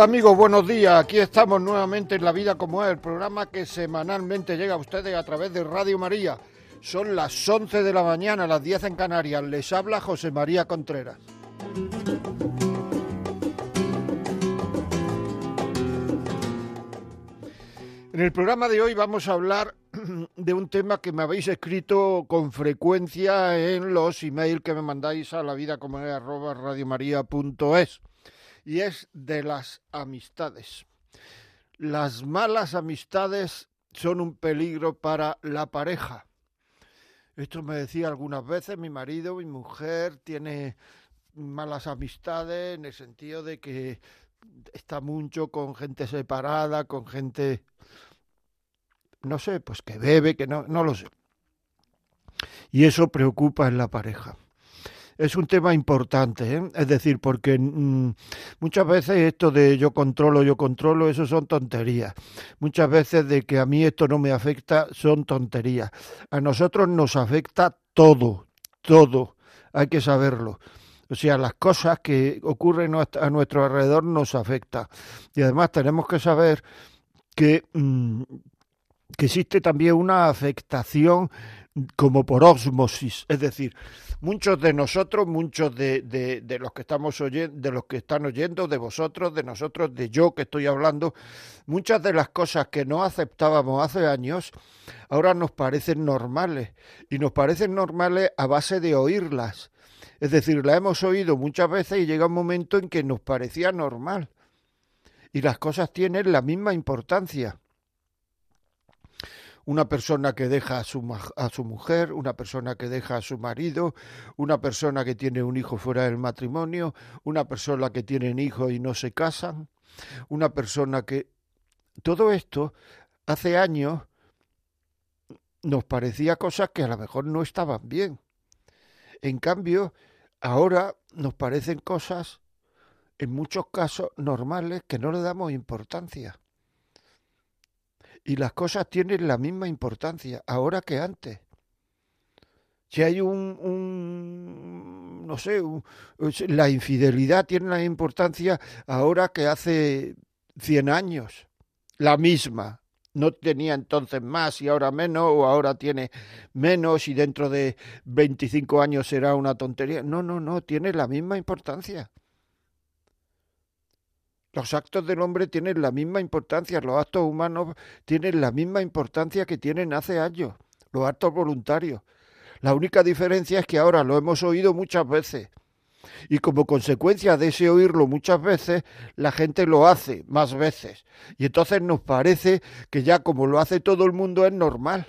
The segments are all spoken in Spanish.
Amigos, buenos días. Aquí estamos nuevamente en La Vida como es, el programa que semanalmente llega a ustedes a través de Radio María. Son las 11 de la mañana, las 10 en Canarias. Les habla José María Contreras. En el programa de hoy vamos a hablar de un tema que me habéis escrito con frecuencia en los emails que me mandáis a la vida como es arroba y es de las amistades. Las malas amistades son un peligro para la pareja. Esto me decía algunas veces mi marido, mi mujer tiene malas amistades en el sentido de que está mucho con gente separada, con gente, no sé, pues que bebe, que no, no lo sé. Y eso preocupa en la pareja es un tema importante, ¿eh? es decir, porque mm, muchas veces esto de yo controlo, yo controlo, eso son tonterías. Muchas veces de que a mí esto no me afecta son tonterías. A nosotros nos afecta todo, todo, hay que saberlo. O sea, las cosas que ocurren a nuestro alrededor nos afectan. Y además tenemos que saber que, mm, que existe también una afectación como por osmosis, es decir, muchos de nosotros, muchos de, de, los que estamos oyendo, de los que están oyendo, de vosotros, de nosotros, de yo que estoy hablando, muchas de las cosas que no aceptábamos hace años, ahora nos parecen normales y nos parecen normales a base de oírlas. Es decir, la hemos oído muchas veces y llega un momento en que nos parecía normal. Y las cosas tienen la misma importancia una persona que deja a su, a su mujer, una persona que deja a su marido, una persona que tiene un hijo fuera del matrimonio, una persona que tiene hijos y no se casan, una persona que... Todo esto hace años nos parecía cosas que a lo mejor no estaban bien. En cambio, ahora nos parecen cosas, en muchos casos, normales que no le damos importancia y las cosas tienen la misma importancia ahora que antes. Si hay un, no sé, la infidelidad tiene la importancia ahora que hace 100 años, la misma. No tenía entonces más y ahora menos, o ahora tiene menos y dentro de 25 años será una tontería. No, no, no, tiene la misma importancia. Los actos del hombre tienen la misma importancia, los actos humanos tienen la misma importancia que tienen hace años, los actos voluntarios. La única diferencia es que ahora lo hemos oído muchas veces. Y como consecuencia de ese oírlo muchas veces, la gente lo hace más veces. Y entonces nos parece que ya como lo hace todo el mundo es normal.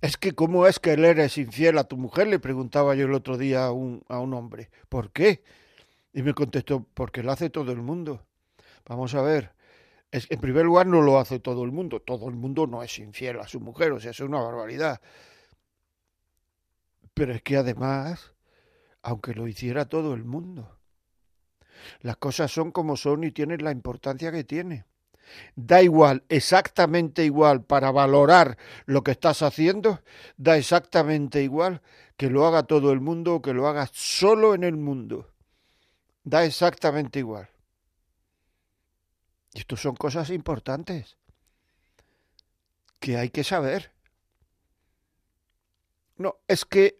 Es que cómo es que él eres infiel a tu mujer, le preguntaba yo el otro día a un, a un hombre. ¿Por qué? Y me contestó, porque lo hace todo el mundo. Vamos a ver, es, en primer lugar no lo hace todo el mundo, todo el mundo no es infiel a su mujer, o sea, es una barbaridad. Pero es que además, aunque lo hiciera todo el mundo, las cosas son como son y tienen la importancia que tiene. Da igual, exactamente igual para valorar lo que estás haciendo, da exactamente igual que lo haga todo el mundo o que lo hagas solo en el mundo da exactamente igual. Y esto son cosas importantes que hay que saber. No, es que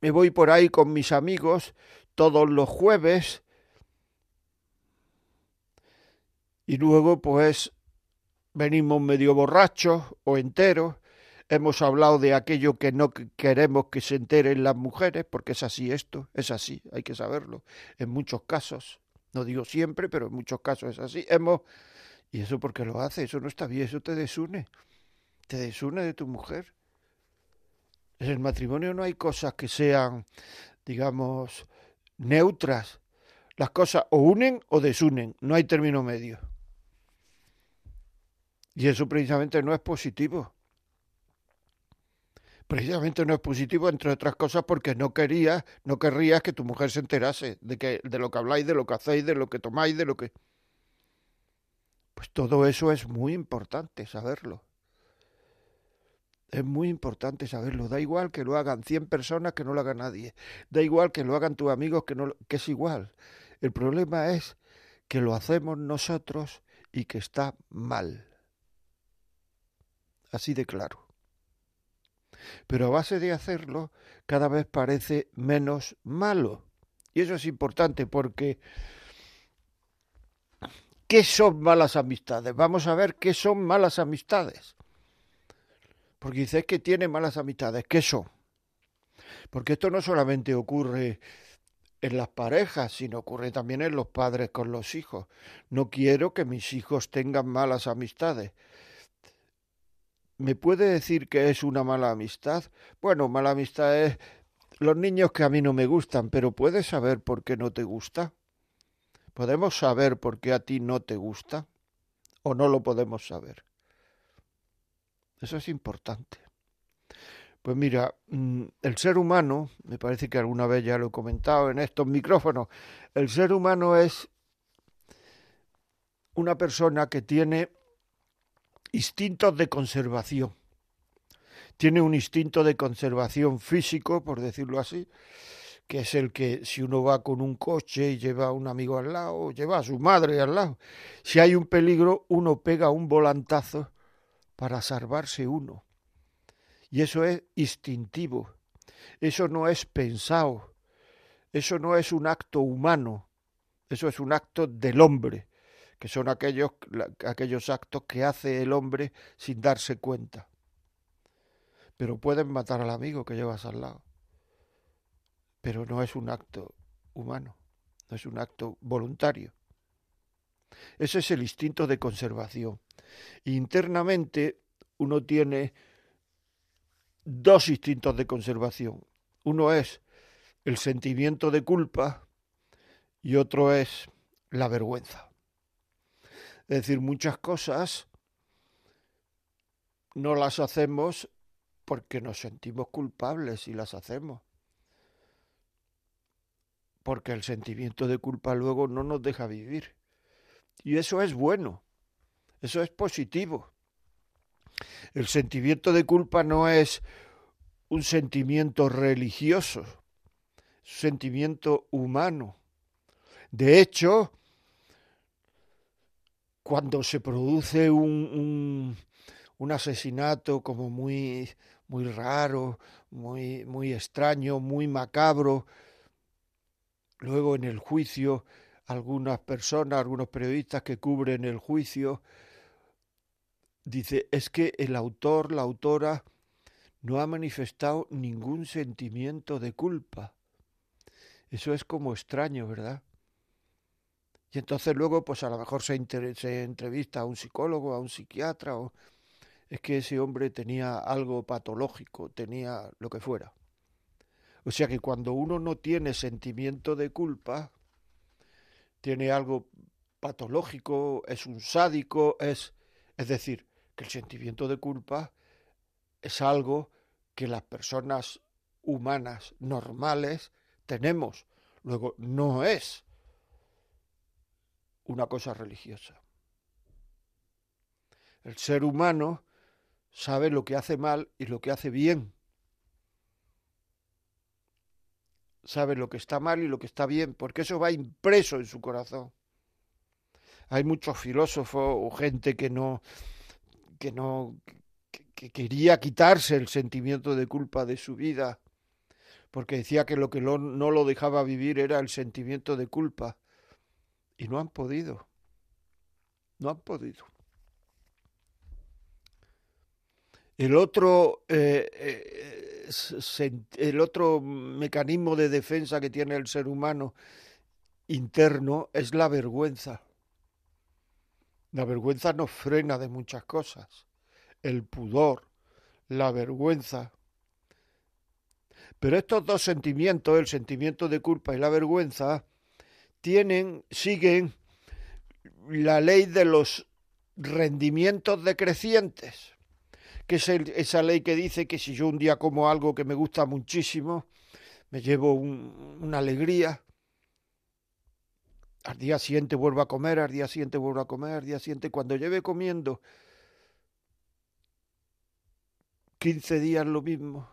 me voy por ahí con mis amigos todos los jueves y luego pues venimos medio borrachos o enteros, hemos hablado de aquello que no queremos que se enteren las mujeres, porque es así esto, es así, hay que saberlo. En muchos casos, no digo siempre, pero en muchos casos es así. Hemos y eso porque lo hace, eso no está bien, eso te desune, te desune de tu mujer. En el matrimonio no hay cosas que sean, digamos, neutras. Las cosas o unen o desunen, no hay término medio. Y eso precisamente no es positivo. Precisamente no es positivo, entre otras cosas, porque no querías, no querrías que tu mujer se enterase de, que, de lo que habláis, de lo que hacéis, de lo que tomáis, de lo que... Pues todo eso es muy importante saberlo. Es muy importante saberlo. Da igual que lo hagan 100 personas que no lo haga nadie. Da igual que lo hagan tus amigos que, no, que es igual. El problema es que lo hacemos nosotros y que está mal. Así de claro. Pero a base de hacerlo, cada vez parece menos malo. Y eso es importante porque ¿qué son malas amistades? Vamos a ver qué son malas amistades. Porque dices que tiene malas amistades. ¿Qué son? Porque esto no solamente ocurre en las parejas, sino ocurre también en los padres con los hijos. No quiero que mis hijos tengan malas amistades. ¿Me puede decir que es una mala amistad? Bueno, mala amistad es los niños que a mí no me gustan, pero ¿puedes saber por qué no te gusta? ¿Podemos saber por qué a ti no te gusta? ¿O no lo podemos saber? Eso es importante. Pues mira, mm, el ser humano, me parece que alguna vez ya lo he comentado en estos micrófonos, el ser humano es una persona que tiene instintos de conservación. Tiene un instinto de conservación físico, por decirlo así, que es el que si uno va con un coche y lleva a un amigo al lado, lleva a su madre al lado, si hay un peligro, uno pega un volantazo para salvarse uno. Y eso es instintivo, eso no es pensado, eso no es un acto humano, eso es un acto del hombre, que son aquellos, aquellos actos que hace el hombre sin darse cuenta. Pero pueden matar al amigo que llevas al lado. Pero no es un acto humano, no es un acto voluntario. Ese es el instinto de conservación. Internamente uno tiene dos instintos de conservación. Uno es el sentimiento de culpa y otro es la vergüenza. Es decir, muchas cosas no las hacemos porque nos sentimos culpables y las hacemos. Porque el sentimiento de culpa luego no nos deja vivir. Y eso es bueno, eso es positivo. El sentimiento de culpa no es un sentimiento religioso, es un sentimiento humano. De hecho, cuando se produce un, un, asesinato como muy, muy raro, muy, muy extraño, muy macabro, luego en el juicio algunas personas, algunos periodistas que cubren el juicio, dice, es que el autor, la autora, no ha manifestado ningún sentimiento de culpa. Eso es como extraño, ¿verdad? Y entonces luego, pues a lo mejor se, entrevista a un psicólogo, a un psiquiatra, o es que ese hombre tenía algo patológico, tenía lo que fuera. O sea que cuando uno no tiene sentimiento de culpa, tiene algo patológico, es un sádico, es... Es decir, que el sentimiento de culpa es algo que las personas humanas normales tenemos. Luego, no es una cosa religiosa. El ser humano sabe lo que hace mal y lo que hace bien. sabe lo que está mal y lo que está bien, porque eso va impreso en su corazón. Hay muchos filósofos o gente que no, que no, que, quería quitarse el sentimiento de culpa de su vida, porque decía que lo que no lo dejaba vivir era el sentimiento de culpa. Y no han podido. No han podido. El otro, eh, eh, el otro mecanismo de defensa que tiene el ser humano interno es la vergüenza. La vergüenza nos frena de muchas cosas. El pudor, la vergüenza. Pero estos dos sentimientos, el sentimiento de culpa y la vergüenza, tienen, siguen la ley de los rendimientos decrecientes, que es esa ley que dice que si yo un día como algo que me gusta muchísimo, me llevo una alegría, al día siguiente vuelvo a comer, al día siguiente vuelvo a comer, al día siguiente, cuando lleve comiendo 15 días lo mismo,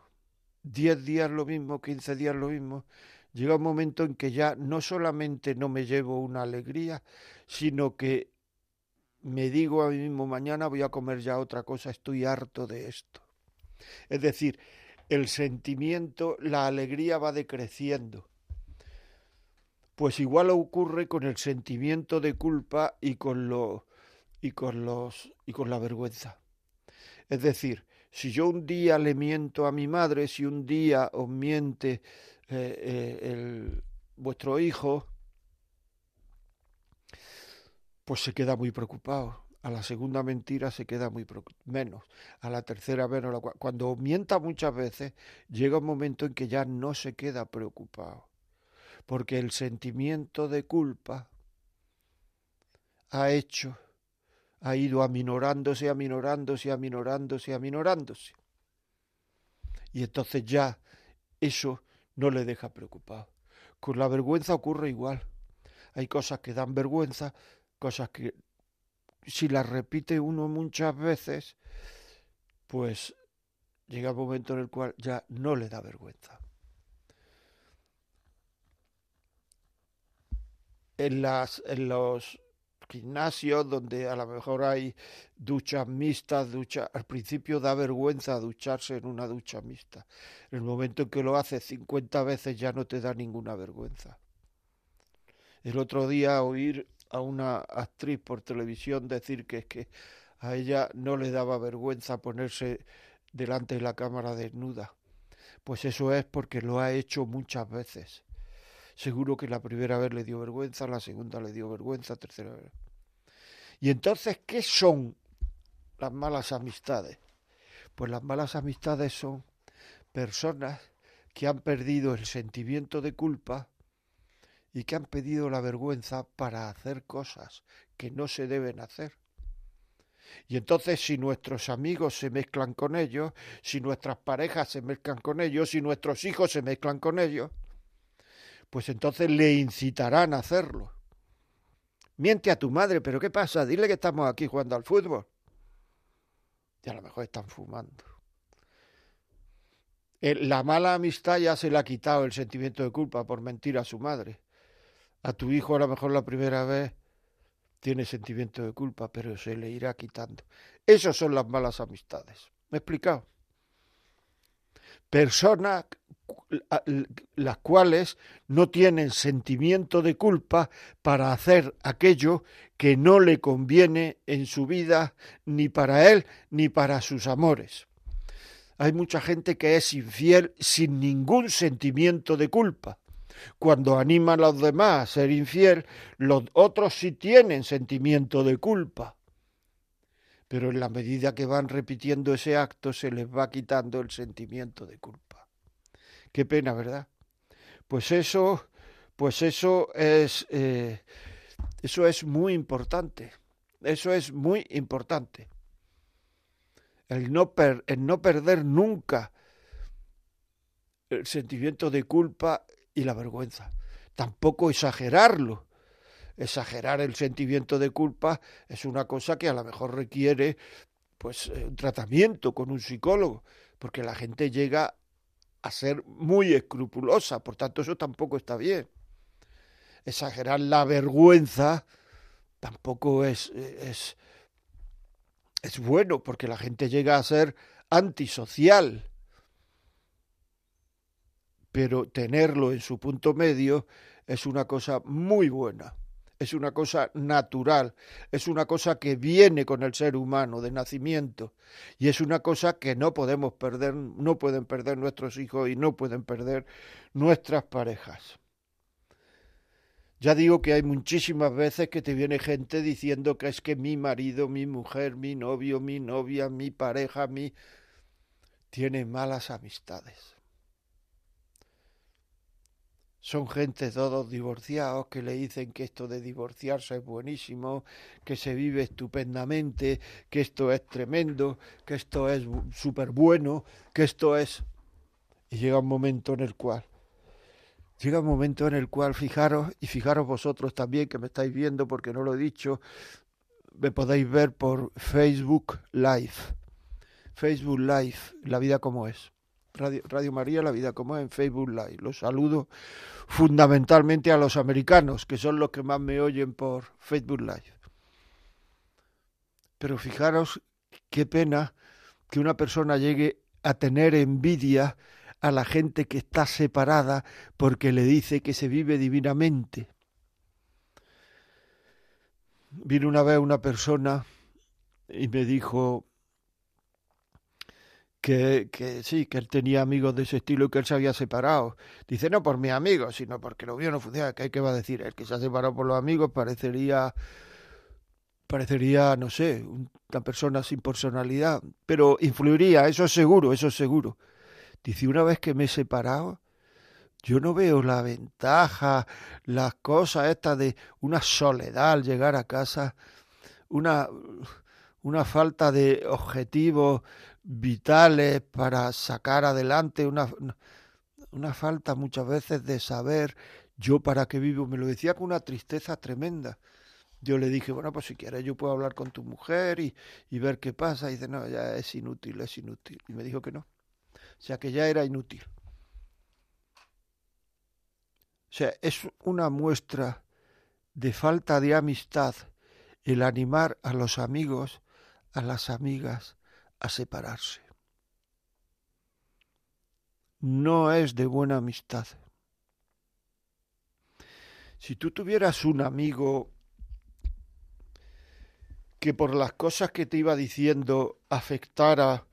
10 días lo mismo, 15 días lo mismo, llega un momento en que ya no solamente no me llevo una alegría, sino que me digo a mí mismo, mañana voy a comer ya otra cosa, estoy harto de esto. Es decir, el sentimiento, la alegría va decreciendo. Pues igual ocurre con el sentimiento de culpa y con lo y con los y con la vergüenza. Es decir, si yo un día le miento a mi madre, si un día os miente eh, eh, vuestro hijo, pues se queda muy preocupado. A la segunda mentira se queda muy menos, a la tercera menos. Cuando mienta muchas veces, llega un momento en que ya no se queda preocupado, porque el sentimiento de culpa ha hecho, ha ido aminorándose, aminorándose, aminorándose, aminorándose. Y entonces ya eso no le deja preocupado. Con la vergüenza ocurre igual. Hay cosas que dan vergüenza, cosas que si las repite uno muchas veces, pues llega un momento en el cual ya no le da vergüenza. En, las, en los gimnasios donde a lo mejor hay duchas mixtas, ducha, al principio da vergüenza ducharse en una ducha mixta. En el momento en que lo haces 50 veces ya no te da ninguna vergüenza. El otro día oír a una actriz por televisión decir que es que a ella no le daba vergüenza ponerse delante de la cámara desnuda. Pues eso es porque lo ha hecho muchas veces. Seguro que la primera vez le dio vergüenza, la segunda le dio vergüenza, tercera vez. Y entonces, ¿qué son las malas amistades? Pues las malas amistades son personas que han perdido el sentimiento de culpa y que han pedido la vergüenza para hacer cosas que no se deben hacer. Y entonces si nuestros amigos se mezclan con ellos, si nuestras parejas se mezclan con ellos, si nuestros hijos se mezclan con ellos, pues entonces le incitarán a hacerlo. Miente a tu madre, pero ¿qué pasa? Dile que estamos aquí jugando al fútbol. Y a lo mejor están fumando. La mala amistad ya se le ha quitado el sentimiento de culpa por mentir a su madre. A tu hijo a lo mejor la primera vez tiene sentimiento de culpa, pero se le irá quitando. Esas son las malas amistades. ¿Me he explicado? Personas las cuales no tienen sentimiento de culpa para hacer aquello que no le conviene en su vida ni para él ni para sus amores. Hay mucha gente que es infiel sin ningún sentimiento de culpa cuando animan a los demás a ser infiel, los otros sí tienen sentimiento de culpa. Pero en la medida que van repitiendo ese acto se les va quitando el sentimiento de culpa. Qué pena, ¿verdad? Pues eso, pues eso es, eh, eso es muy importante. Eso es muy importante. El no, el no perder nunca el sentimiento de culpa y la vergüenza. Tampoco exagerarlo. Exagerar el sentimiento de culpa es una cosa que a lo mejor requiere pues eh, un tratamiento con un psicólogo, porque la gente llega a ser muy escrupulosa, por tanto eso tampoco está bien. Exagerar la vergüenza tampoco es, es, es bueno, porque la gente llega a ser antisocial pero tenerlo en su punto medio es una cosa muy buena. Es una cosa natural, es una cosa que viene con el ser humano de nacimiento y es una cosa que no podemos perder, no pueden perder nuestros hijos y no pueden perder nuestras parejas. Ya digo que hay muchísimas veces que te viene gente diciendo que es que mi marido, mi mujer, mi novio, mi novia, mi pareja, mi tiene malas amistades. Son gente todos divorciados que le dicen que esto de divorciarse es buenísimo, que se vive estupendamente, que esto es tremendo, que esto es súper bueno, que esto es... Y llega un momento en el cual, llega un momento en el cual, fijaros, y fijaros vosotros también que me estáis viendo porque no lo he dicho, me podéis ver por Facebook Live. Facebook Live, la vida como es. Radio, María, la vida como es en Facebook Live. Los saludo fundamentalmente a los americanos, que son los que más me oyen por Facebook Live. Pero fijaros qué pena que una persona llegue a tener envidia a la gente que está separada porque le dice que se vive divinamente. Vino una vez una persona y me dijo, que, que, sí, que él tenía amigos de ese estilo y que él se había separado. Dice, no por mis amigos, sino porque lo mío no funciona. ¿Qué, va a decir? El que se ha separado por los amigos parecería, parecería, no sé, una persona sin personalidad, pero influiría, eso es seguro, eso es seguro. Dice, una vez que me he separado, yo no veo la ventaja, las cosas estas de una soledad al llegar a casa, una, una falta de objetivos vitales para sacar adelante, una, falta muchas veces de saber yo para qué vivo. Me lo decía con una tristeza tremenda. Yo le dije, bueno, pues si quieres yo puedo hablar con tu mujer y, y ver qué pasa. Y dice, no, ya es inútil, es inútil. Y me dijo que no. O sea, que ya era inútil. O sea, es una muestra de falta de amistad el animar a los amigos, a las amigas, a separarse. No es de buena amistad. Si tú tuvieras un amigo que por las cosas que te iba diciendo afectara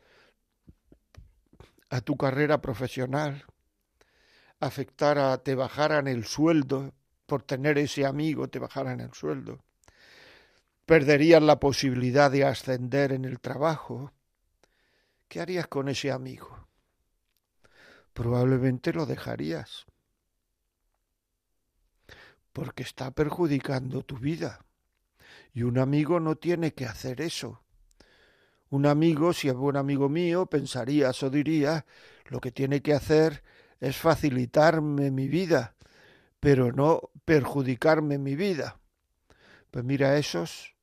a tu carrera profesional, afectara, te bajaran el sueldo, por tener ese amigo te bajaran el sueldo, perderías la posibilidad de ascender en el trabajo, ¿qué harías con ese amigo? Probablemente lo dejarías, porque está perjudicando tu vida. Y un amigo no tiene que hacer eso. Un amigo, si es buen amigo mío, pensarías o diría, lo que tiene que hacer es facilitarme mi vida, pero no perjudicarme mi vida. Pues mira, esos,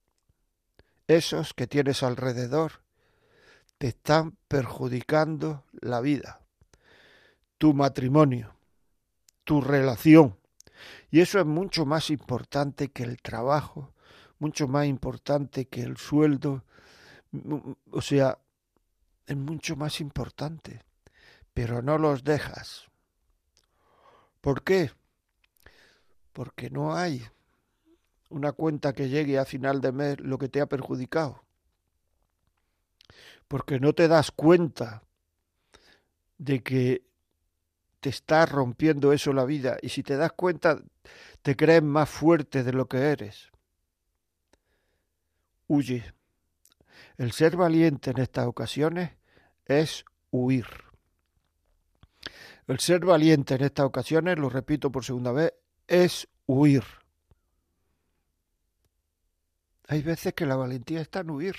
esos que tienes alrededor, te están perjudicando la vida, tu matrimonio, tu relación. Y eso es mucho más importante que el trabajo, mucho más importante que el sueldo, o sea, es mucho más importante, pero no los dejas. ¿Por qué? Porque no hay una cuenta que llegue a final de mes lo que te ha perjudicado porque no te das cuenta de que te está rompiendo eso la vida y si te das cuenta te crees más fuerte de lo que eres. Huye. El ser valiente en estas ocasiones es huir. El ser valiente en estas ocasiones, lo repito por segunda vez, es huir. Hay veces que la valentía está en huir.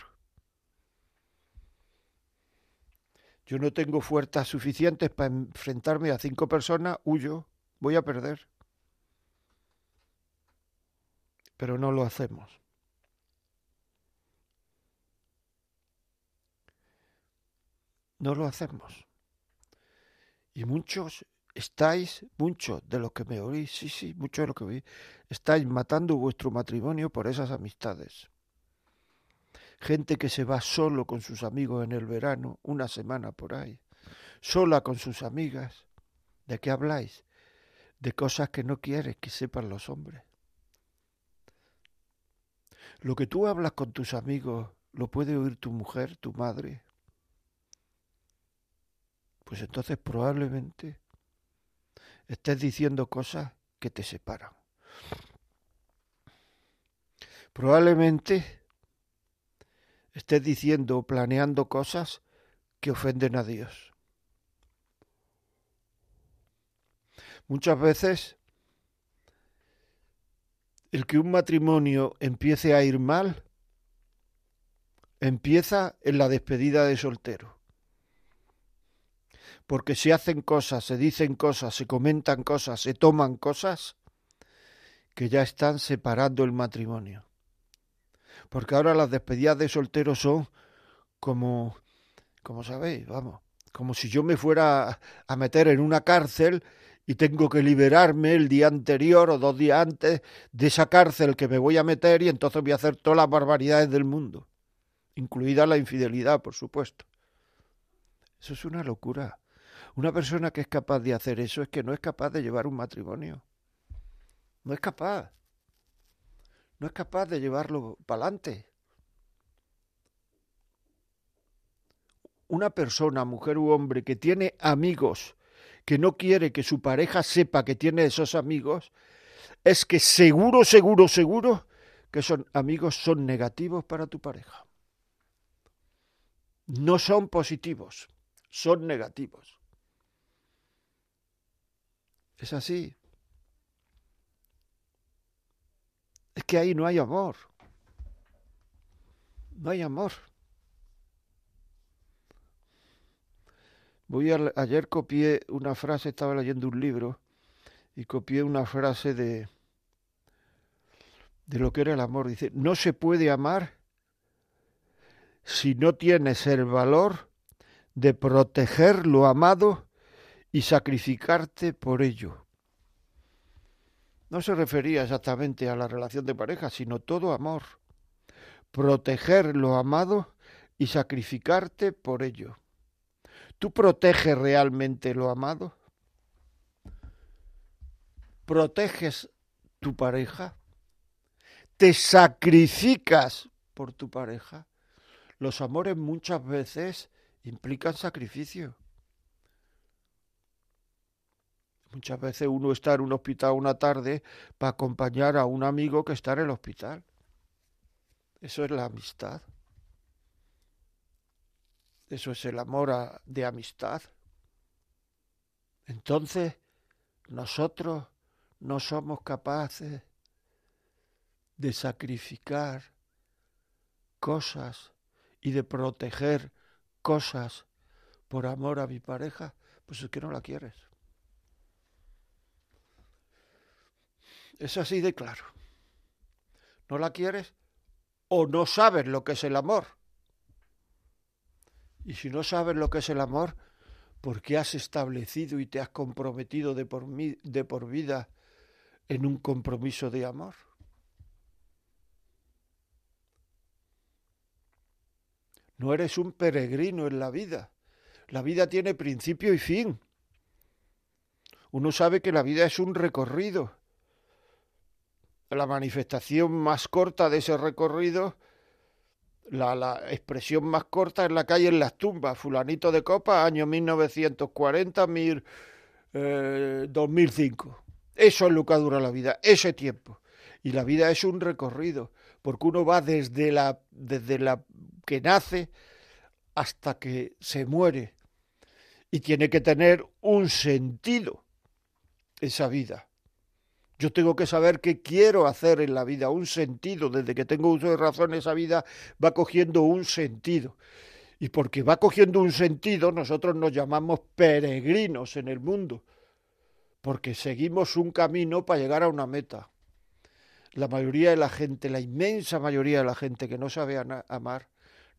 Yo no tengo fuerzas suficientes para enfrentarme a cinco personas, huyo, voy a perder. Pero no lo hacemos. No lo hacemos. Y muchos estáis, muchos de los que me oís, sí, sí, muchos de los que me oís, estáis matando vuestro matrimonio por esas amistades gente que se va solo con sus amigos en el verano, una semana por ahí, sola con sus amigas. ¿De qué habláis? De cosas que no quieres que sepan los hombres. Lo que tú hablas con tus amigos, ¿lo puede oír tu mujer, tu madre? Pues entonces probablemente estés diciendo cosas que te separan. Probablemente estés diciendo o planeando cosas que ofenden a Dios. Muchas veces el que un matrimonio empiece a ir mal empieza en la despedida de soltero. Porque se hacen cosas, se dicen cosas, se comentan cosas, se toman cosas que ya están separando el matrimonio. Porque ahora las despedidas de soltero son como, como sabéis, vamos, como si yo me fuera a meter en una cárcel y tengo que liberarme el día anterior o dos días antes de esa cárcel que me voy a meter y entonces voy a hacer todas las barbaridades del mundo, incluida la infidelidad, por supuesto. Eso es una locura. Una persona que es capaz de hacer eso es que no es capaz de llevar un matrimonio. No es capaz. No es capaz de llevarlo para adelante. Una persona, mujer u hombre, que tiene amigos que no quiere que su pareja sepa que tiene esos amigos, es que seguro, seguro, seguro que son amigos son negativos para tu pareja. No son positivos, son negativos. Es así. Es que ahí no hay amor. No hay amor. Voy a, ayer copié una frase, estaba leyendo un libro y copié una frase de de lo que era el amor. Dice, no se puede amar si no tienes el valor de proteger lo amado y sacrificarte por ello. No se refería exactamente a la relación de pareja, sino todo amor. Proteger lo amado y sacrificarte por ello. ¿Tú proteges realmente lo amado? ¿Proteges tu pareja? ¿Te sacrificas por tu pareja? Los amores muchas veces implican sacrificio. Muchas veces uno está en un hospital una tarde para acompañar a un amigo que está en el hospital. Eso es la amistad. Eso es el amor de amistad. Entonces, nosotros no somos capaces de sacrificar cosas y de proteger cosas por amor a mi pareja, pues es que no la quieres. Es así de claro. ¿No la quieres o no sabes lo que es el amor? Y si no sabes lo que es el amor, ¿por qué has establecido y te has comprometido de por, de por vida en un compromiso de amor? No eres un peregrino en la vida. La vida tiene principio y fin. Uno sabe que la vida es un recorrido. La manifestación más corta de ese recorrido la, expresión más corta es la calle en las tumbas, fulanito de copa, año 1940, mil, 2005. Eh, Eso es lo que dura la vida, ese tiempo. Y la vida es un recorrido, porque uno va desde la, desde la que nace hasta que se muere. Y tiene que tener un sentido esa vida. Yo tengo que saber qué quiero hacer en la vida, un sentido. Desde que tengo uso de razón, esa vida va cogiendo un sentido. Y porque va cogiendo un sentido, nosotros nos llamamos peregrinos en el mundo, porque seguimos un camino para llegar a una meta. La mayoría de la gente, la inmensa mayoría de la gente que no sabe amar,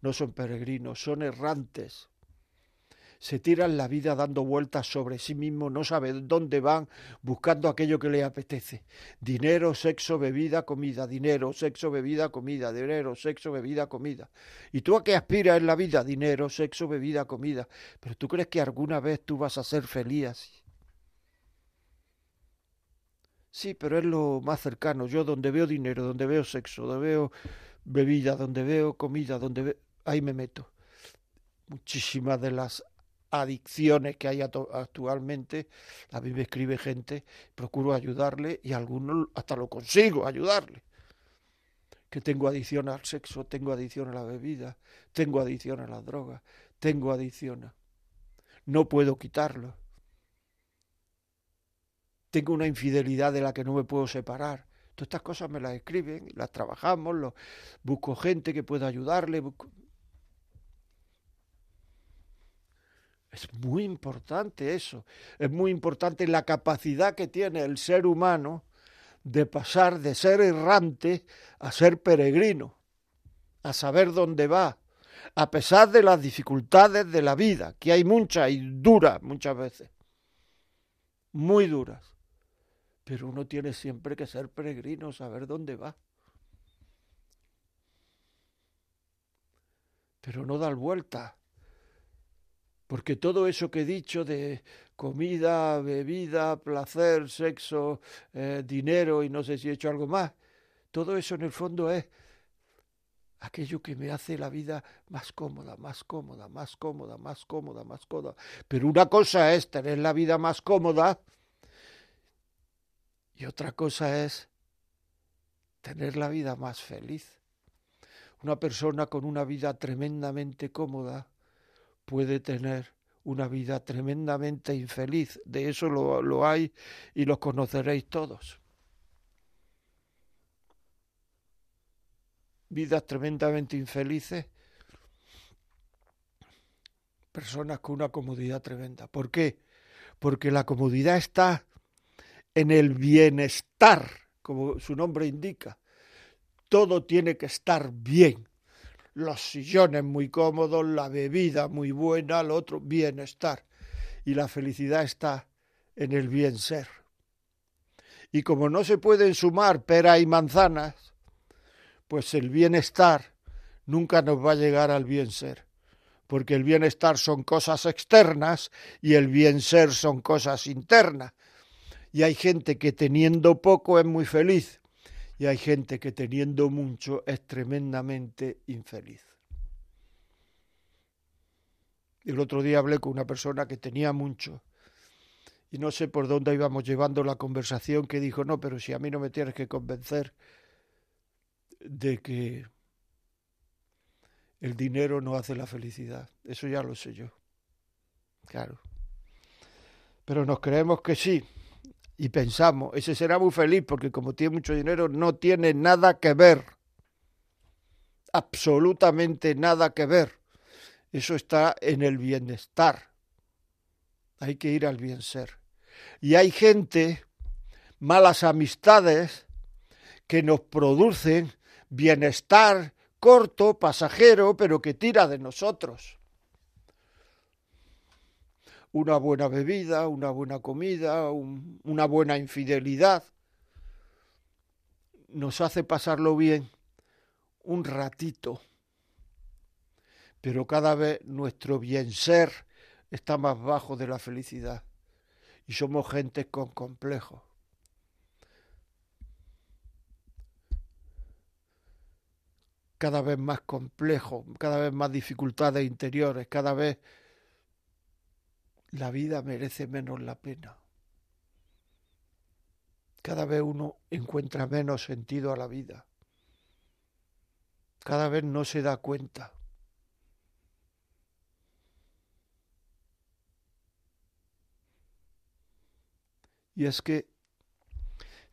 no son peregrinos, son errantes se tiran la vida dando vueltas sobre sí mismos, no saben dónde van, buscando aquello que les apetece. Dinero, sexo, bebida, comida, dinero, sexo, bebida, comida, dinero, sexo, bebida, comida. ¿Y tú a qué aspiras en la vida? Dinero, sexo, bebida, comida. Pero tú crees que alguna vez tú vas a ser feliz. Sí, pero es lo más cercano. Yo donde veo dinero, donde veo sexo, donde veo bebida, donde veo comida, donde veo... ahí me meto. Muchísimas de las adicciones que hay actualmente, a mí escribe gente, procuro ayudarle y algunos hasta lo consigo ayudarle. Que tengo adicción al sexo, tengo adicción a la bebida, tengo adicción a la droga, tengo adicción. No puedo quitarlo. Tengo una infidelidad de la que no me puedo separar. Todas estas cosas me las escriben, las trabajamos, lo, busco gente que pueda ayudarle. Es muy importante eso. Es muy importante la capacidad que tiene el ser humano de pasar de ser errante a ser peregrino, a saber dónde va, a pesar de las dificultades de la vida, que hay muchas y duras muchas veces, muy duras. Pero uno tiene siempre que ser peregrino, saber dónde va. Pero no dar vuelta. Porque todo eso que he dicho de comida, bebida, placer, sexo, eh, dinero y no sé si he hecho algo más, todo eso en el fondo es aquello que me hace la vida más cómoda, más cómoda, más cómoda, más cómoda, más cómoda. Pero una cosa es tener la vida más cómoda y otra cosa es tener la vida más feliz. Una persona con una vida tremendamente cómoda puede tener una vida tremendamente infeliz. De eso lo, hay y los conoceréis todos. Vidas tremendamente infelices, personas con una comodidad tremenda. ¿Por qué? Porque la comodidad está en el bienestar, como su nombre indica. Todo tiene que estar bien los sillones muy cómodos, la bebida muy buena, el otro bienestar. Y la felicidad está en el bien ser. Y como no se pueden sumar pera y manzanas, pues el bienestar nunca nos va a llegar al bien ser, porque el bienestar son cosas externas y el bien ser son cosas internas. Y hay gente que teniendo poco es muy feliz, y hay gente que teniendo mucho es tremendamente infeliz. El otro día hablé con una persona que tenía mucho y no sé por dónde íbamos llevando la conversación que dijo, no, pero si a mí no me tienes que convencer de que el dinero no hace la felicidad. Eso ya lo sé yo. Claro. Pero nos creemos que sí y pensamos, ese será muy feliz porque como tiene mucho dinero no tiene nada que ver, absolutamente nada que ver. Eso está en el bienestar. Hay que ir al bien ser. Y hay gente, malas amistades, que nos producen bienestar corto, pasajero, pero que tira de nosotros una buena bebida, una buena comida, una buena infidelidad, nos hace pasarlo bien un ratito, pero cada vez nuestro bien ser está más bajo de la felicidad. Y somos gente con complejos. cada vez más complejo, cada vez más dificultades interiores, cada vez la vida merece menos la pena. Cada vez uno encuentra menos sentido a la vida. Cada vez no se da cuenta. Y es que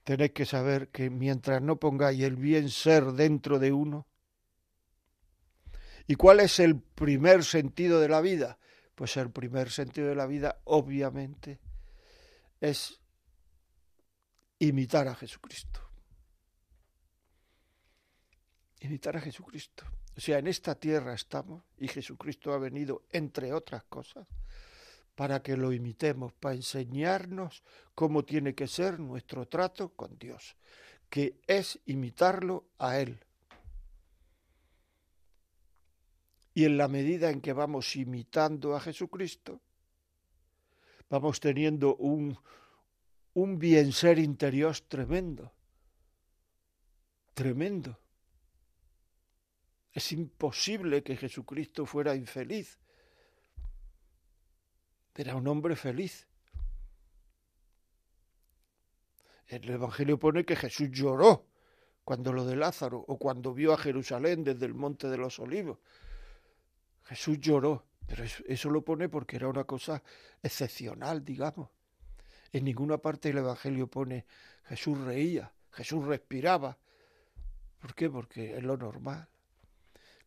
tenéis que saber que mientras no pongáis el bien ser dentro de uno, ¿y cuál es el primer sentido de la vida? Pues el primer sentido de la vida, obviamente, es imitar a Jesucristo. Imitar a Jesucristo. O sea, en esta tierra estamos y Jesucristo ha venido, entre otras cosas, para que lo imitemos, para enseñarnos cómo tiene que ser nuestro trato con Dios, que es imitarlo a Él, Y en la medida en que vamos imitando a Jesucristo, vamos teniendo un, un bien ser interior tremendo, tremendo. Es imposible que Jesucristo fuera infeliz. Era un hombre feliz. El Evangelio pone que Jesús lloró cuando lo de Lázaro o cuando vio a Jerusalén desde el monte de los olivos. Jesús lloró, pero eso, lo pone porque era una cosa excepcional, digamos. En ninguna parte del Evangelio pone Jesús reía, Jesús respiraba. ¿Por qué? Porque es lo normal.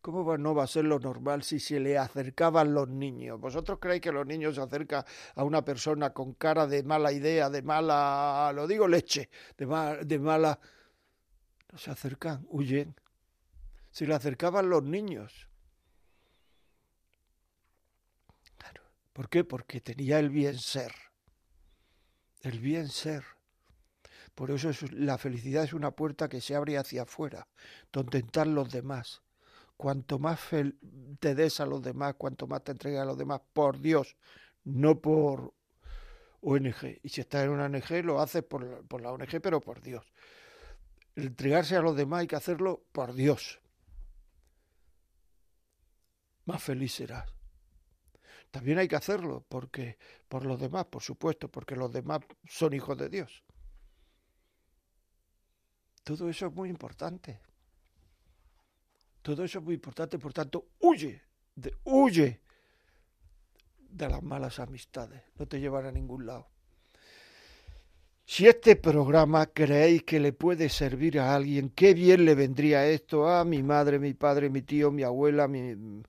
¿Cómo no va a ser lo normal si se le acercaban los niños? ¿Vosotros creéis que los niños se acercan a una persona con cara de mala idea, de mala, lo digo leche, de, de mala... No se acercan, huyen. Se le acercaban los niños. ¿Por qué? Porque tenía el bien ser. El bien ser. Por eso la felicidad es una puerta que se abre hacia afuera, donde están los demás cuanto más te des a los demás, cuanto más te entregues a los demás, por Dios, no por ONG. Y si estás en una ONG, lo haces por, por la ONG, pero por Dios. entregarse a los demás hay que hacerlo por Dios. Más feliz serás. También hay que hacerlo porque por los demás, por supuesto, porque los demás son hijos de Dios. Todo eso es muy importante. Todo eso es muy importante, por tanto, huye, de, huye de las malas amistades, no te llevan a ningún lado. Si este programa creéis que le puede servir a alguien, qué bien le vendría esto a mi madre, mi padre, mi tío, mi abuela, mi,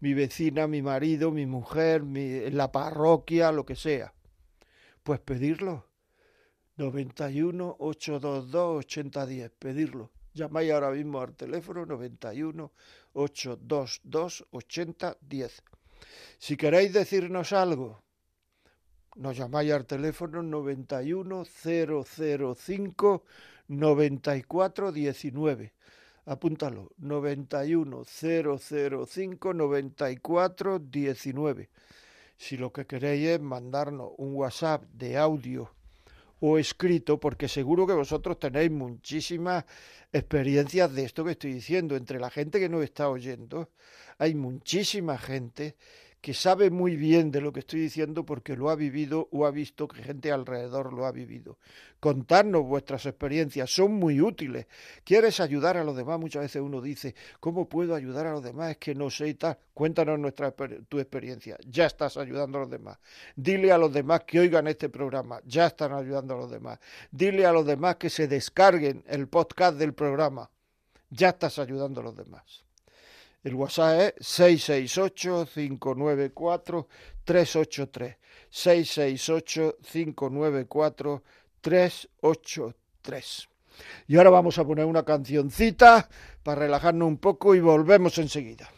mi vecina, mi marido, mi mujer, mi, la parroquia, lo que sea. Pues pedirlo. 91 822 8010, pedirlo. Llamáis ahora mismo al teléfono 91 822 8010. Si queréis decirnos algo, nos llamáis al teléfono 91 005 94 19. Apúntalo, 91 005 94 19. Si lo que queréis es mandarnos un WhatsApp de audio o escrito, porque seguro que vosotros tenéis muchísimas experiencias de esto que estoy diciendo. Entre la gente que nos está oyendo, hay muchísima gente que sabe muy bien de lo que estoy diciendo porque lo ha vivido o ha visto que gente alrededor lo ha vivido. Contarnos vuestras experiencias, son muy útiles. ¿Quieres ayudar a los demás? Muchas veces uno dice, ¿cómo puedo ayudar a los demás? Es que no sé y tal. Cuéntanos nuestra, tu experiencia. Ya estás ayudando a los demás. Dile a los demás que oigan este programa. Ya están ayudando a los demás. Dile a los demás que se descarguen el podcast del programa. Ya estás ayudando a los demás. El WhatsApp es 668-594-383. 668-594-383. Y ahora vamos a poner una cancioncita para relajarnos un poco y volvemos enseguida.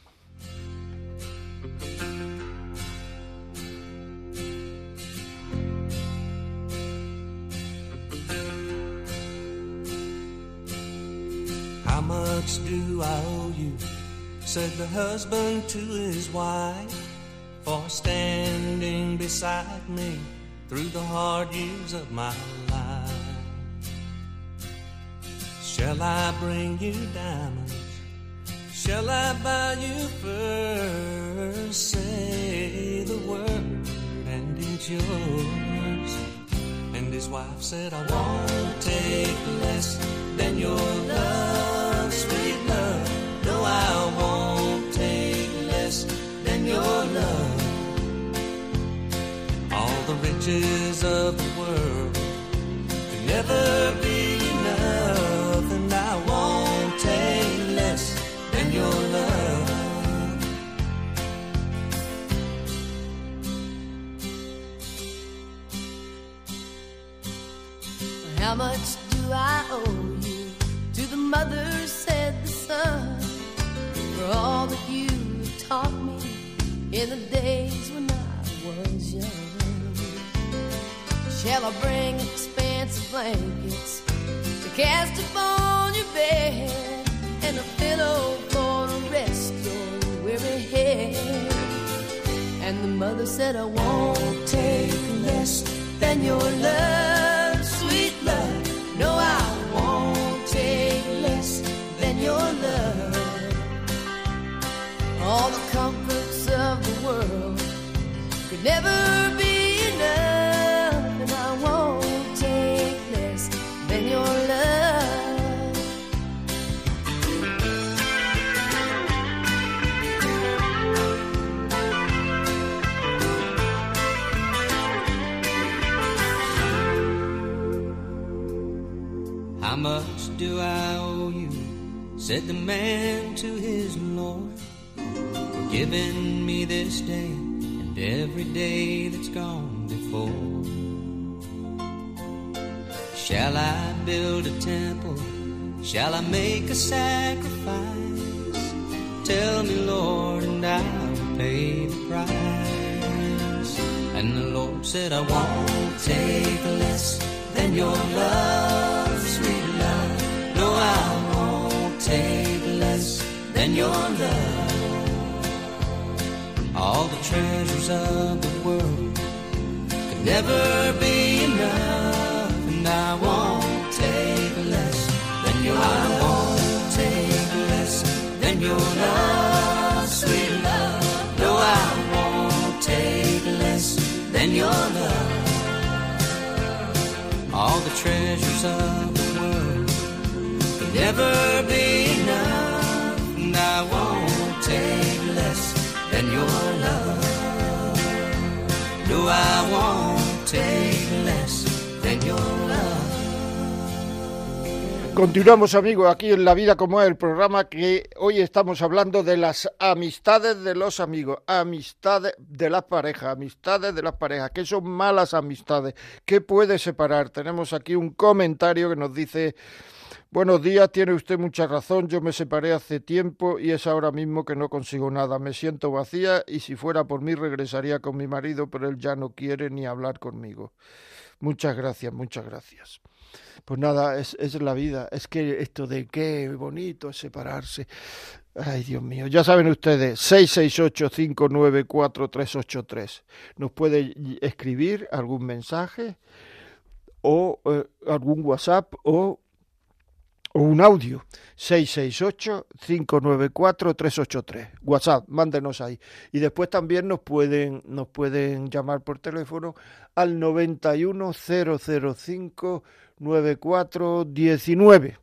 How much do I? Said the husband to his wife, for standing beside me through the hard years of my life. Shall I bring you diamonds? Shall I buy you furs? Say the word and it's yours. And his wife said, I won't take less than your love, riches of the world can never be enough, and I won't take less than your love. How much do I owe you? To the mother said the son, for all that you taught me in the days when I was young. Shall I bring expensive blankets to cast upon your bed and a pillow for to rest your weary head? And the mother said, I won't take less than your love, sweet love. No, I won't take less than your love. All the comforts of the world could never Said the man to his Lord, for me this day and every day that's gone before. Shall I build a temple? Shall I make a sacrifice? Tell me, Lord, and I'll pay the price. And the Lord said, I won't take less than your love, take less than your love. All the treasures of the world could never be enough, and I won't take less than your I won't take less than your love, sweet love. No, I won't take less than your love. All the treasures of never be love. Continuamos amigos aquí en La Vida como es el programa que hoy estamos hablando de las amistades de los amigos, amistades de las parejas, amistades de las parejas, que son malas amistades, ¿qué puede separar? Tenemos aquí un comentario que nos dice, buenos días, tiene usted mucha razón, yo me separé hace tiempo y es ahora mismo que no consigo nada, me siento vacía y si fuera por mí regresaría con mi marido, pero él ya no quiere ni hablar conmigo. Muchas gracias, muchas gracias. Pues nada, es, es la vida. Es que esto de qué bonito es separarse. Ay, Dios mío. Ya saben ustedes, 668-594-383. Nos puede escribir algún mensaje o eh, algún WhatsApp o, o un audio. 668-594-383. WhatsApp, mándenos ahí. Y después también nos pueden, nos pueden llamar por teléfono al 91005 9419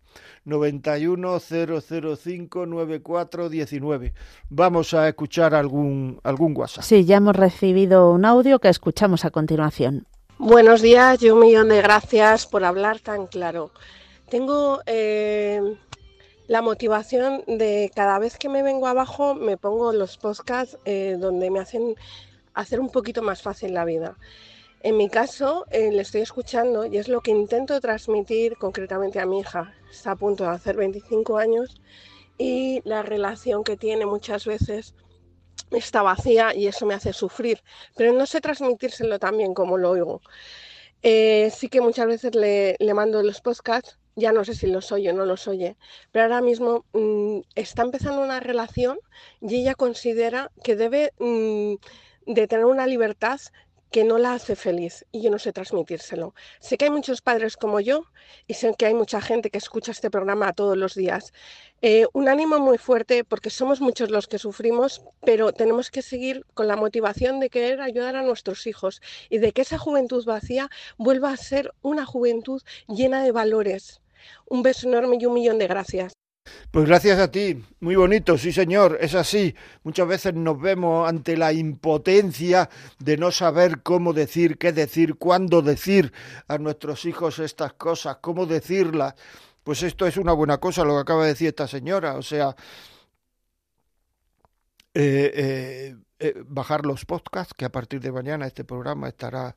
910059419. Vamos a escuchar algún algún WhatsApp. Sí, ya hemos recibido un audio que escuchamos a continuación. Buenos días y un millón de gracias por hablar tan claro. Tengo eh, la motivación de cada vez que me vengo abajo me pongo los podcasts eh, donde me hacen hacer un poquito más fácil la vida. En mi caso, eh, le estoy escuchando y es lo que intento transmitir concretamente a mi hija. Está a punto de hacer 25 años y la relación que tiene muchas veces está vacía y eso me hace sufrir, pero no sé transmitírselo tan bien como lo oigo. Eh, sí que muchas veces le, le, mando los podcasts, ya no sé si los oye o no los oye, pero ahora mismo mmm, está empezando una relación y ella considera que debe de tener una libertad que no la hace feliz y yo no sé transmitírselo. Sé que hay muchos padres como yo y sé que hay mucha gente que escucha este programa todos los días. Eh, un ánimo muy fuerte porque somos muchos los que sufrimos, pero tenemos que seguir con la motivación de querer ayudar a nuestros hijos y de que esa juventud vacía vuelva a ser una juventud llena de valores. Un beso enorme y un millón de gracias. Pues gracias a ti, muy bonito, sí señor, es así. Muchas veces nos vemos ante la impotencia de no saber cómo decir, qué decir, cuándo decir a nuestros hijos estas cosas, cómo decirlas. Pues esto es una buena cosa, lo que acaba de decir esta señora, o sea, eh, eh, eh, bajar los podcasts, que a partir de mañana este programa estará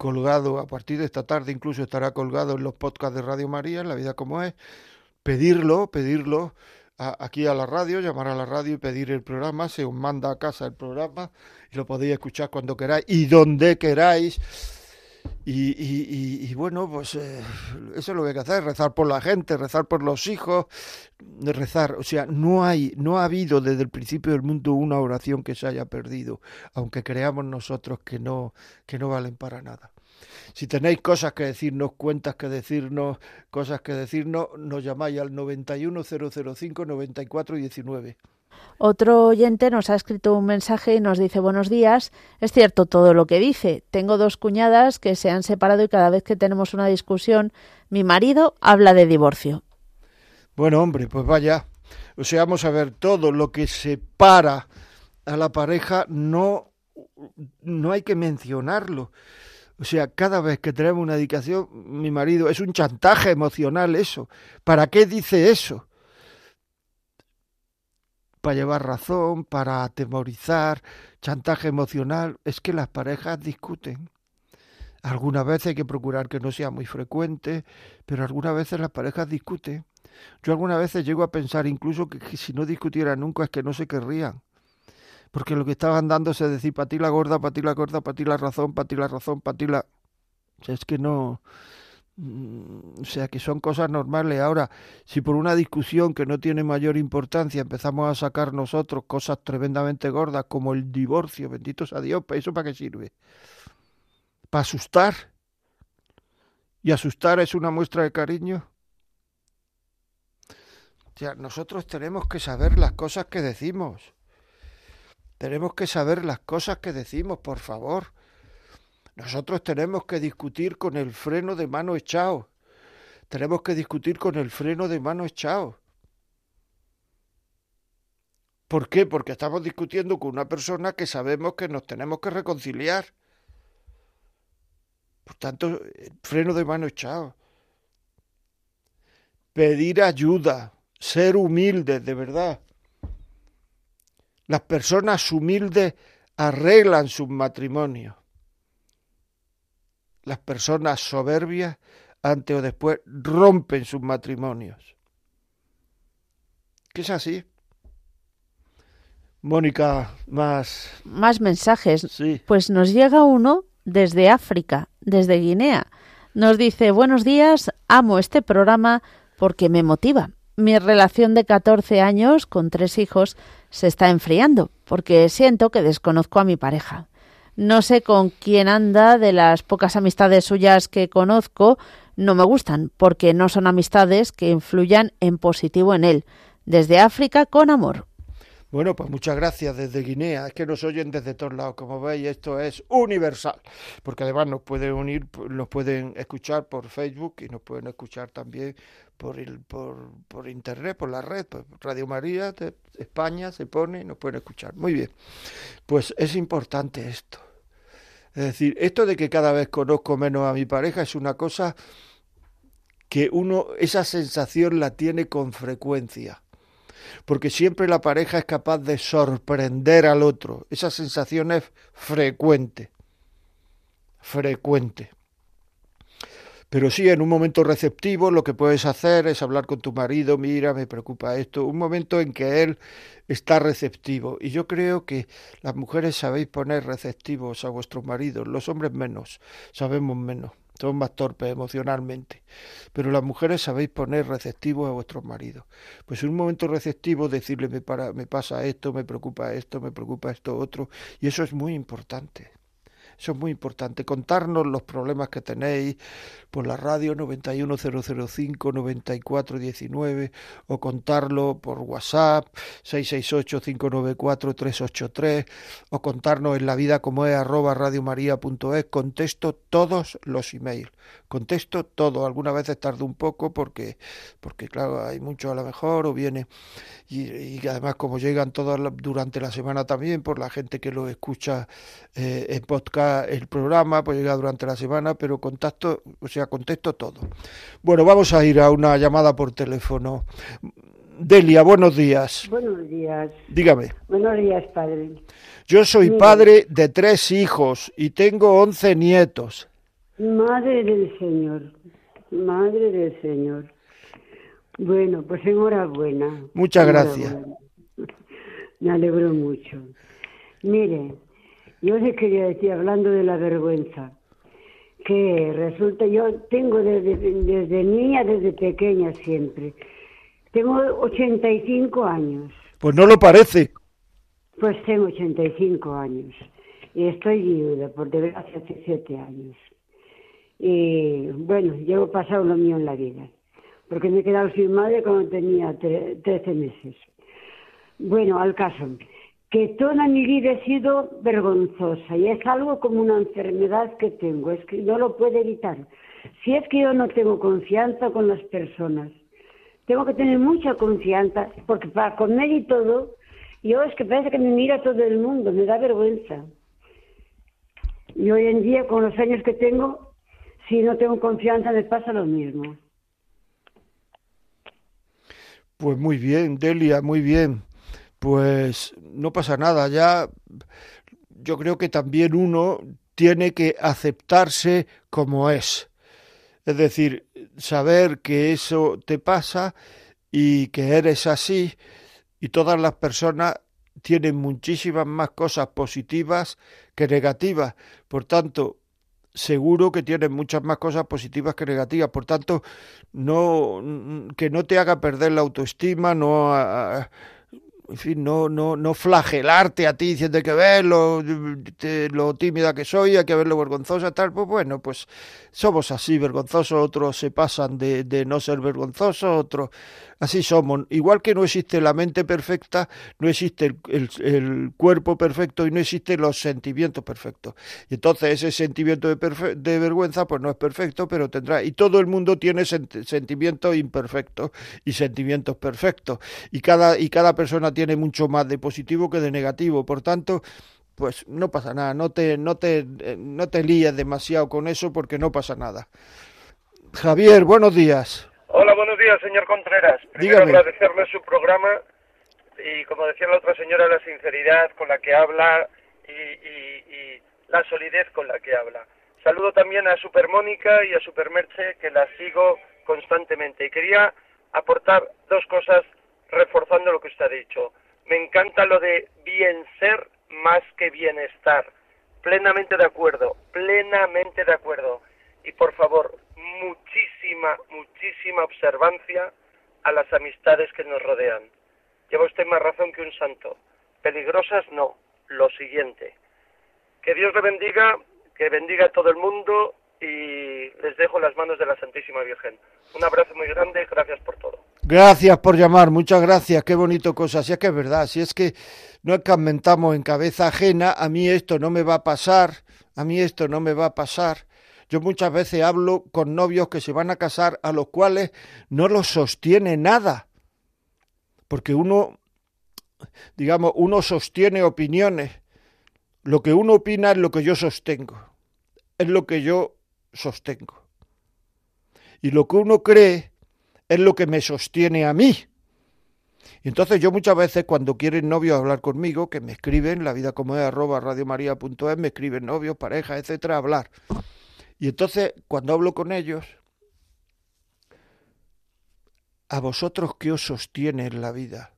colgado, a partir de esta tarde incluso estará colgado en los podcasts de Radio María, en la vida como es pedirlo, pedirlo a, aquí a la radio, llamar a la radio y pedir el programa, se os manda a casa el programa y lo podéis escuchar cuando queráis y donde queráis. Y, y, y, y bueno, pues eh, eso es lo que hay que hacer, rezar por la gente, rezar por los hijos, rezar. O sea, no hay, no ha habido desde el principio del mundo una oración que se haya perdido, aunque creamos nosotros que no, que no valen para nada. Si tenéis cosas que decirnos, cuentas que decirnos, cosas que decirnos, nos llamáis al 91005-9419. Otro oyente nos ha escrito un mensaje y nos dice buenos días. Es cierto todo lo que dice. Tengo dos cuñadas que se han separado y cada vez que tenemos una discusión, mi marido habla de divorcio. Bueno, hombre, pues vaya. O sea, vamos a ver, todo lo que separa a la pareja no, no hay que mencionarlo. O sea, cada vez que tenemos una dedicación, mi marido, es un chantaje emocional eso. ¿Para qué dice eso? Para llevar razón, para atemorizar, chantaje emocional. Es que las parejas discuten. Algunas veces hay que procurar que no sea muy frecuente, pero algunas veces las parejas discuten. Yo algunas veces llego a pensar incluso que, si no discutieran nunca es que no se querrían. Porque lo que estaban dándose es decir, para ti la gorda, para ti la gorda, para ti la razón, para ti la razón, para ti la... Es que no... Mm, o sea, que son cosas normales. Ahora, si por una discusión que no tiene mayor importancia empezamos a sacar nosotros cosas tremendamente gordas como el divorcio, bendito sea Dios, ¿eso para qué sirve? Para asustar. Y asustar es una muestra de cariño. O nosotros tenemos que saber las cosas que decimos. Tenemos que saber las cosas que decimos, por favor. Nosotros tenemos que discutir con el freno de mano echado. Tenemos que discutir con el freno de mano echado. ¿Por qué? Porque estamos discutiendo con una persona que sabemos que nos tenemos que reconciliar. Por tanto, freno de mano echado. Pedir ayuda, ser humildes, de verdad. Las personas humildes arreglan sus matrimonios. Las personas soberbias, antes o después, rompen sus matrimonios. ¿Qué es así? Mónica, más. Más mensajes. Sí. Pues nos llega uno desde África, desde Guinea. Nos dice, buenos días, amo este programa porque me motiva. Mi relación de 14 años con tres hijos se está enfriando porque siento que desconozco a mi pareja. No sé con quién anda, de las pocas amistades suyas que conozco, no me gustan, porque no son amistades que influyan en positivo en él. Desde África, con amor. Bueno, pues muchas gracias desde Guinea. Es que nos oyen desde todos lados. Como veis, esto es universal. Porque además nos pueden unir, nos pueden escuchar por Facebook y nos pueden escuchar también por, el, por, por internet, por la red. Pues Radio María de España se pone y nos pueden escuchar. Muy bien. Pues es importante esto. Es decir, esto de que cada vez conozco menos a mi pareja es una cosa que uno, esa sensación la tiene con frecuencia porque siempre la pareja es capaz de sorprender al otro. Esa sensación es frecuente, frecuente. Pero sí, en un momento receptivo lo que puedes hacer es hablar con tu marido, mira, me preocupa esto, un momento en que él está receptivo. Y yo creo que las mujeres sabéis poner receptivos a vuestros maridos, los hombres menos, sabemos menos son más torpes emocionalmente. Pero las mujeres sabéis poner receptivos a vuestros maridos. Pues en un momento receptivo decirle me, para, me pasa esto, me preocupa esto, me preocupa esto otro. Y eso es muy importante. Eso es muy importante, contarnos los problemas que tenéis por la radio 91005-9419 o contarlo por WhatsApp 668-594-383 o contarnos en la vida como es arroba radiomaria.es. Contesto todos los emails, contesto todo. Algunas veces tardo un poco porque, porque claro, hay mucho a lo mejor o viene y, además como llegan todas durante la semana también por la gente que lo escucha eh, en podcast el programa, pues llega durante la semana, pero contacto, o sea, contesto todo. Bueno, vamos a ir a una llamada por teléfono. Delia, buenos días. Buenos días. Dígame. Buenos días, padre. Yo soy padre de tres hijos y tengo once nietos. Madre del Señor, Madre del Señor. Bueno, pues enhorabuena. Muchas gracias. Me alegro mucho. Mire, yo les quería decir, hablando de la vergüenza, que resulta, yo tengo desde, desde niña, desde pequeña siempre. Tengo 85 años. Pues no lo parece. Pues tengo 85 años. Y estoy viuda, por desgracia, hace 7 años. Y bueno, llevo pasado lo mío en la vida. Porque me he quedado sin madre cuando tenía 13 meses. Bueno, al caso que toda mi vida he sido vergonzosa y es algo como una enfermedad que tengo, es que no lo puedo evitar. Si es que yo no tengo confianza con las personas, tengo que tener mucha confianza, porque para comer y todo, yo es que parece que me mira todo el mundo, me da vergüenza. Y hoy en día, con los años que tengo, si no tengo confianza, me pasa lo mismo. Pues muy bien, Delia, muy bien. Pues no pasa nada, ya yo creo que también uno tiene que aceptarse como es. Es decir, saber que eso te pasa y que eres así y todas las personas tienen muchísimas más cosas positivas que negativas. Por tanto, seguro que tienen muchas más cosas positivas que negativas. Por tanto, no que no te haga perder la autoestima, no en fin, no, no, no flagelarte a ti diciendo que ves lo, lo, tímida que soy, hay que ver lo vergonzosa, tal, pues bueno, pues somos así, vergonzosos, otros se pasan de, de no ser vergonzosos, otros así somos. Igual que no existe la mente perfecta, no existe el, el, cuerpo perfecto y no existen los sentimientos perfectos. Y entonces ese sentimiento de, de, vergüenza pues no es perfecto, pero tendrá, y todo el mundo tiene sentimientos imperfectos y sentimientos perfectos. Y cada, y cada persona tiene mucho más de positivo que de negativo. Por tanto, pues no pasa nada, no te, no te, eh, no te líes demasiado con eso porque no pasa nada. Javier, buenos días. Hola, buenos días, señor Contreras. Primero agradecerle su programa y, como decía la otra señora, la sinceridad con la que habla y, y la solidez con la que habla. Saludo también a Supermónica y a Supermerche, que la sigo constantemente. Y quería aportar dos cosas reforzando lo que usted ha dicho. Me encanta lo de bien ser más que bienestar. Plenamente de acuerdo, plenamente de acuerdo. Y por favor, muchísima, muchísima observancia a las amistades que nos rodean. Lleva usted más razón que un santo. Peligrosas no, lo siguiente. Que Dios le bendiga, que bendiga a todo el mundo y les dejo las manos de la Santísima Virgen. Un abrazo muy grande, gracias por. Gracias por llamar, muchas gracias, qué bonito cosa. Si es que es verdad, si es que no es que aumentamos en cabeza ajena, a mí esto no me va a pasar, a mí esto no me va a pasar. Yo muchas veces hablo con novios que se van a casar a los cuales no los sostiene nada. Porque uno, digamos, uno sostiene opiniones. Lo que uno opina es lo que yo sostengo. Es lo que yo sostengo. Y lo que uno cree es lo que me sostiene a mí. Y entonces yo muchas veces cuando quieren novios hablar conmigo, que me escriben, la vida como es arroba radiomaria.es, me escriben novios, parejas, etcétera, hablar. Y entonces cuando hablo con ellos, a vosotros qué os sostiene en la vida.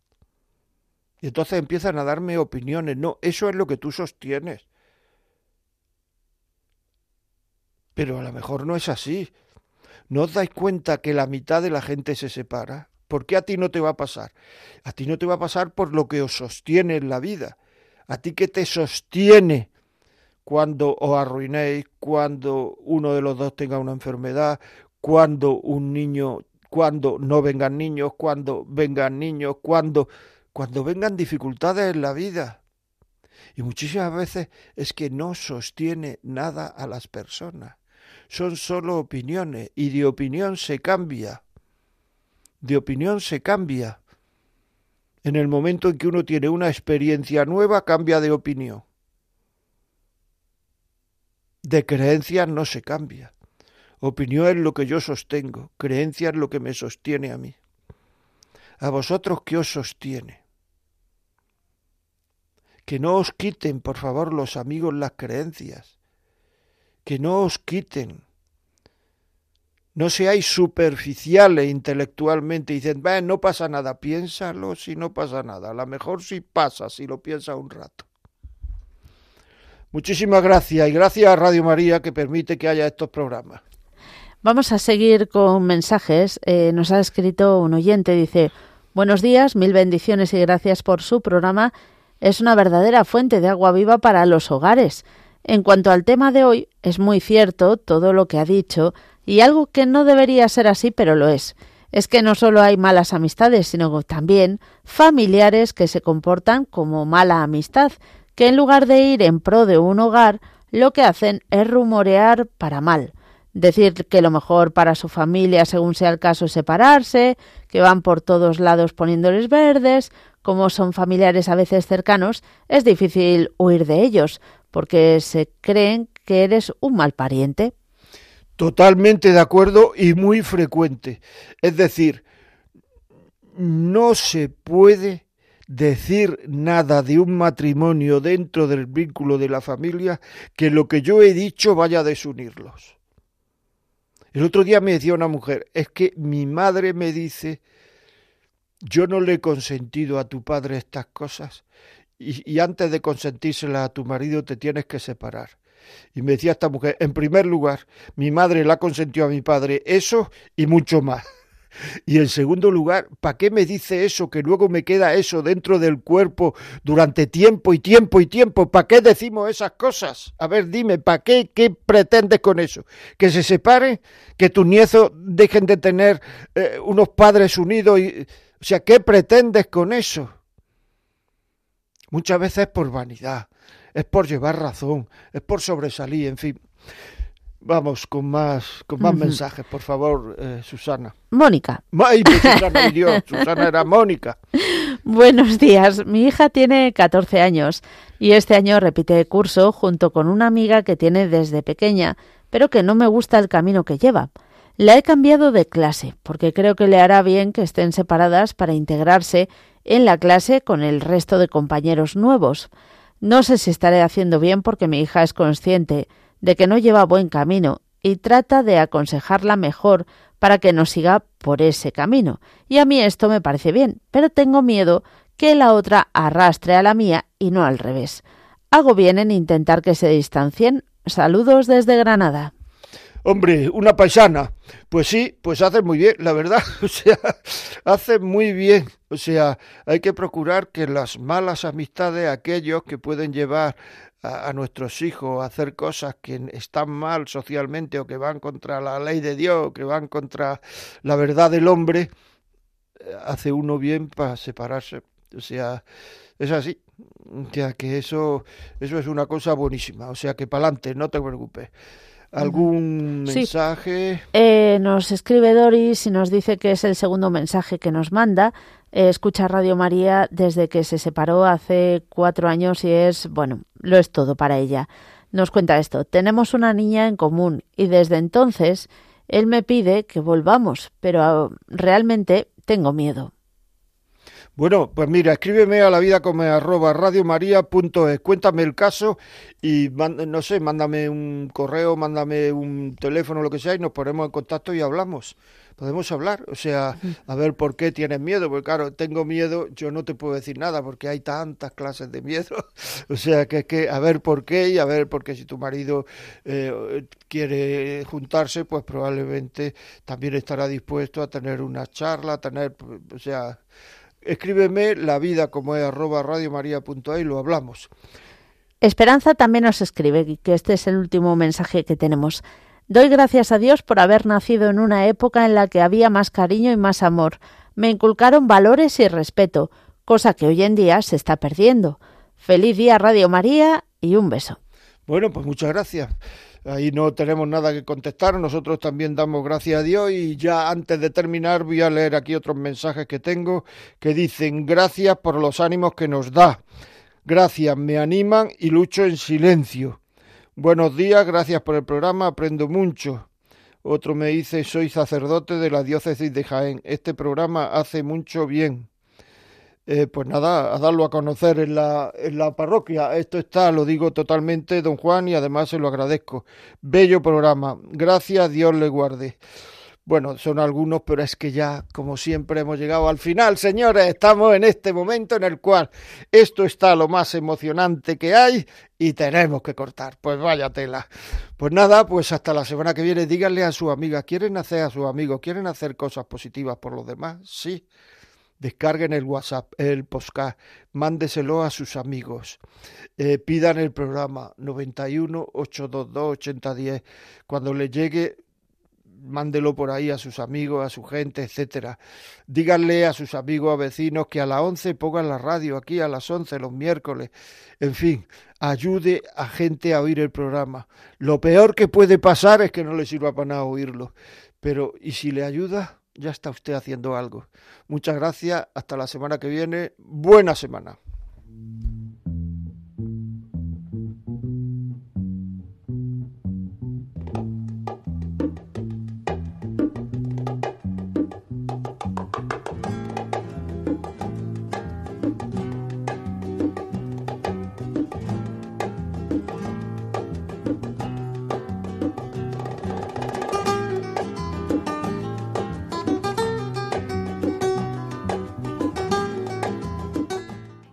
Y entonces empiezan a darme opiniones. No, eso es lo que tú sostienes. Pero a lo mejor no es así. ¿No os dais cuenta que la mitad de la gente se separa? ¿Por qué a ti no te va a pasar? A ti no te va a pasar por lo que os sostiene en la vida. A ti que te sostiene cuando os arruinéis, cuando uno de los dos tenga una enfermedad, cuando un niño, cuando no vengan niños, cuando vengan niños, cuando, cuando vengan dificultades en la vida. Y muchísimas veces es que no sostiene nada a las personas son solo opiniones y de opinión se cambia. De opinión se cambia. En el momento en que uno tiene una experiencia nueva, cambia de opinión. De creencias no se cambia. Opinión es lo que yo sostengo, creencia es lo que me sostiene a mí. ¿A vosotros qué os sostiene? Que no os quiten, por favor, los amigos las creencias que no os quiten. No seáis superficiales intelectualmente y dicen, no pasa nada, piénsalo si no pasa nada. A lo mejor si pasa, si lo piensa un rato. Muchísimas gracias y gracias a Radio María que permite que haya estos programas. Vamos a seguir con mensajes. Eh, nos ha escrito un oyente, dice, buenos días, mil bendiciones y gracias por su programa. Es una verdadera fuente de agua viva para los hogares. En cuanto al tema de hoy, es muy cierto todo lo que ha dicho, y algo que no debería ser así, pero lo es. Es que no solo hay malas amistades, sino también familiares que se comportan como mala amistad, que en lugar de ir en pro de un hogar, lo que hacen es rumorear para mal. Decir que lo mejor para su familia, según sea el caso, es separarse, que van por todos lados poniéndoles verdes, como son familiares a veces cercanos, es difícil huir de ellos, porque se creen que eres un mal pariente. Totalmente de acuerdo y muy frecuente. Es decir, no se puede decir nada de un matrimonio dentro del vínculo de la familia que lo que yo he dicho vaya a desunirlos. El otro día me decía una mujer, es que mi madre me dice, yo no le he consentido a tu padre estas cosas y, antes de consentírselas a tu marido te tienes que separar. Y me decía esta mujer, en primer lugar, mi madre la consentió a mi padre eso y mucho más. Y en segundo lugar, ¿para qué me dice eso que luego me queda eso dentro del cuerpo durante tiempo y tiempo y tiempo? ¿Para qué decimos esas cosas? A ver, dime, ¿para qué? ¿Qué pretendes con eso? ¿Que se separe? ¿Que tus nietos dejen de tener eh, unos padres unidos? Y, o sea, ¿qué pretendes con eso? Muchas veces es por vanidad, es por llevar razón, es por sobresalir, en fin. Vamos con más, con más mensajes, por favor, eh, Susana. Mónica. Ay, pues Susana, Dios, Susana era Mónica. Buenos días. Mi hija tiene 14 años y este año repite curso junto con una amiga que tiene desde pequeña, pero que no me gusta el camino que lleva. La he cambiado de clase porque creo que le hará bien que estén separadas para integrarse en la clase con el resto de compañeros nuevos. No sé si estaré haciendo bien porque mi hija es consciente de que no lleva buen camino y trata de aconsejarla mejor para que no siga por ese camino. Y a mí esto me parece bien, pero tengo miedo que la otra arrastre a la mía y no al revés. Hago bien en intentar que se distancien. Saludos desde Granada. Hombre, una paisana. Pues sí, pues hace muy bien, la verdad. O sea, hace muy bien. O sea, hay que procurar que las malas amistades, aquellos que pueden llevar a, nuestros hijos a hacer cosas que están mal socialmente o que van contra la ley de Dios, que van contra la verdad del hombre, eh, hace uno bien para separarse. O sea, es así. O sea, que eso, eso es una cosa buenísima. O sea, que para adelante, no te preocupes. ¿Algún mensaje? Eh, nos escribe Doris y nos dice que es el segundo mensaje que nos manda. Eh, escucha Radio María desde que se separó hace cuatro años y es, bueno, lo es todo para ella. Nos cuenta esto. Tenemos una niña en común y desde entonces él me pide que volvamos, pero ah, realmente tengo miedo. Bueno, pues mira, escríbeme a la vida como arroba radiomaria.es, cuéntame el caso y no sé, mándame un correo, mándame un teléfono, lo que sea, y nos ponemos en contacto y hablamos. Podemos hablar, o sea, a ver por qué tienes miedo, porque claro, tengo miedo, yo no te puedo decir nada porque hay tantas clases de miedo, o sea, que es que a ver por qué y a ver porque si tu marido eh, quiere juntarse, pues probablemente también estará dispuesto a tener una charla, a tener, o sea, escríbeme la vida como es arroba radiomaria.a y lo hablamos. Esperanza también nos escribe, que este es el último mensaje que tenemos. Doy gracias a Dios por haber nacido en una época en la que había más cariño y más amor. Me inculcaron valores y respeto, cosa que hoy en día se está perdiendo. Feliz día Radio María y un beso. Bueno, pues muchas gracias. Ahí no tenemos nada que contestar, nosotros también damos gracias a Dios y ya antes de terminar voy a leer aquí otros mensajes que tengo que dicen gracias por los ánimos que nos da. Gracias, me animan y lucho en silencio. Buenos días, gracias por el programa, aprendo mucho. Otro me dice, soy sacerdote de la diócesis de Jaén. Este programa hace mucho bien. Eh, pues nada, a darlo a conocer en la, en la parroquia. Esto está, lo digo totalmente, don Juan, y además se lo agradezco. Bello programa. Gracias, Dios le guarde. Bueno, son algunos, pero es que ya, como siempre, hemos llegado al final, señores. Estamos en este momento en el cual esto está lo más emocionante que hay y tenemos que cortar. Pues vaya tela. Pues nada, pues hasta la semana que viene. Díganle a su amiga, ¿quieren hacer a sus amigos? ¿Quieren hacer cosas positivas por los demás? Sí descarguen el WhatsApp, el podcast, mándeselo a sus amigos, eh, pidan el programa 91 822 8010. Cuando le llegue, mándelo por ahí a sus amigos, a su gente, etcétera. Díganle a sus amigos, a vecinos que a las 11 pongan la radio aquí a las 11 los miércoles. En fin, ayude a gente a oír el programa. Lo peor que puede pasar es que no le sirva para nada oírlo. Pero, ¿y si le ayuda? Ya está usted haciendo algo. Muchas gracias, hasta la semana que viene. Buena semana.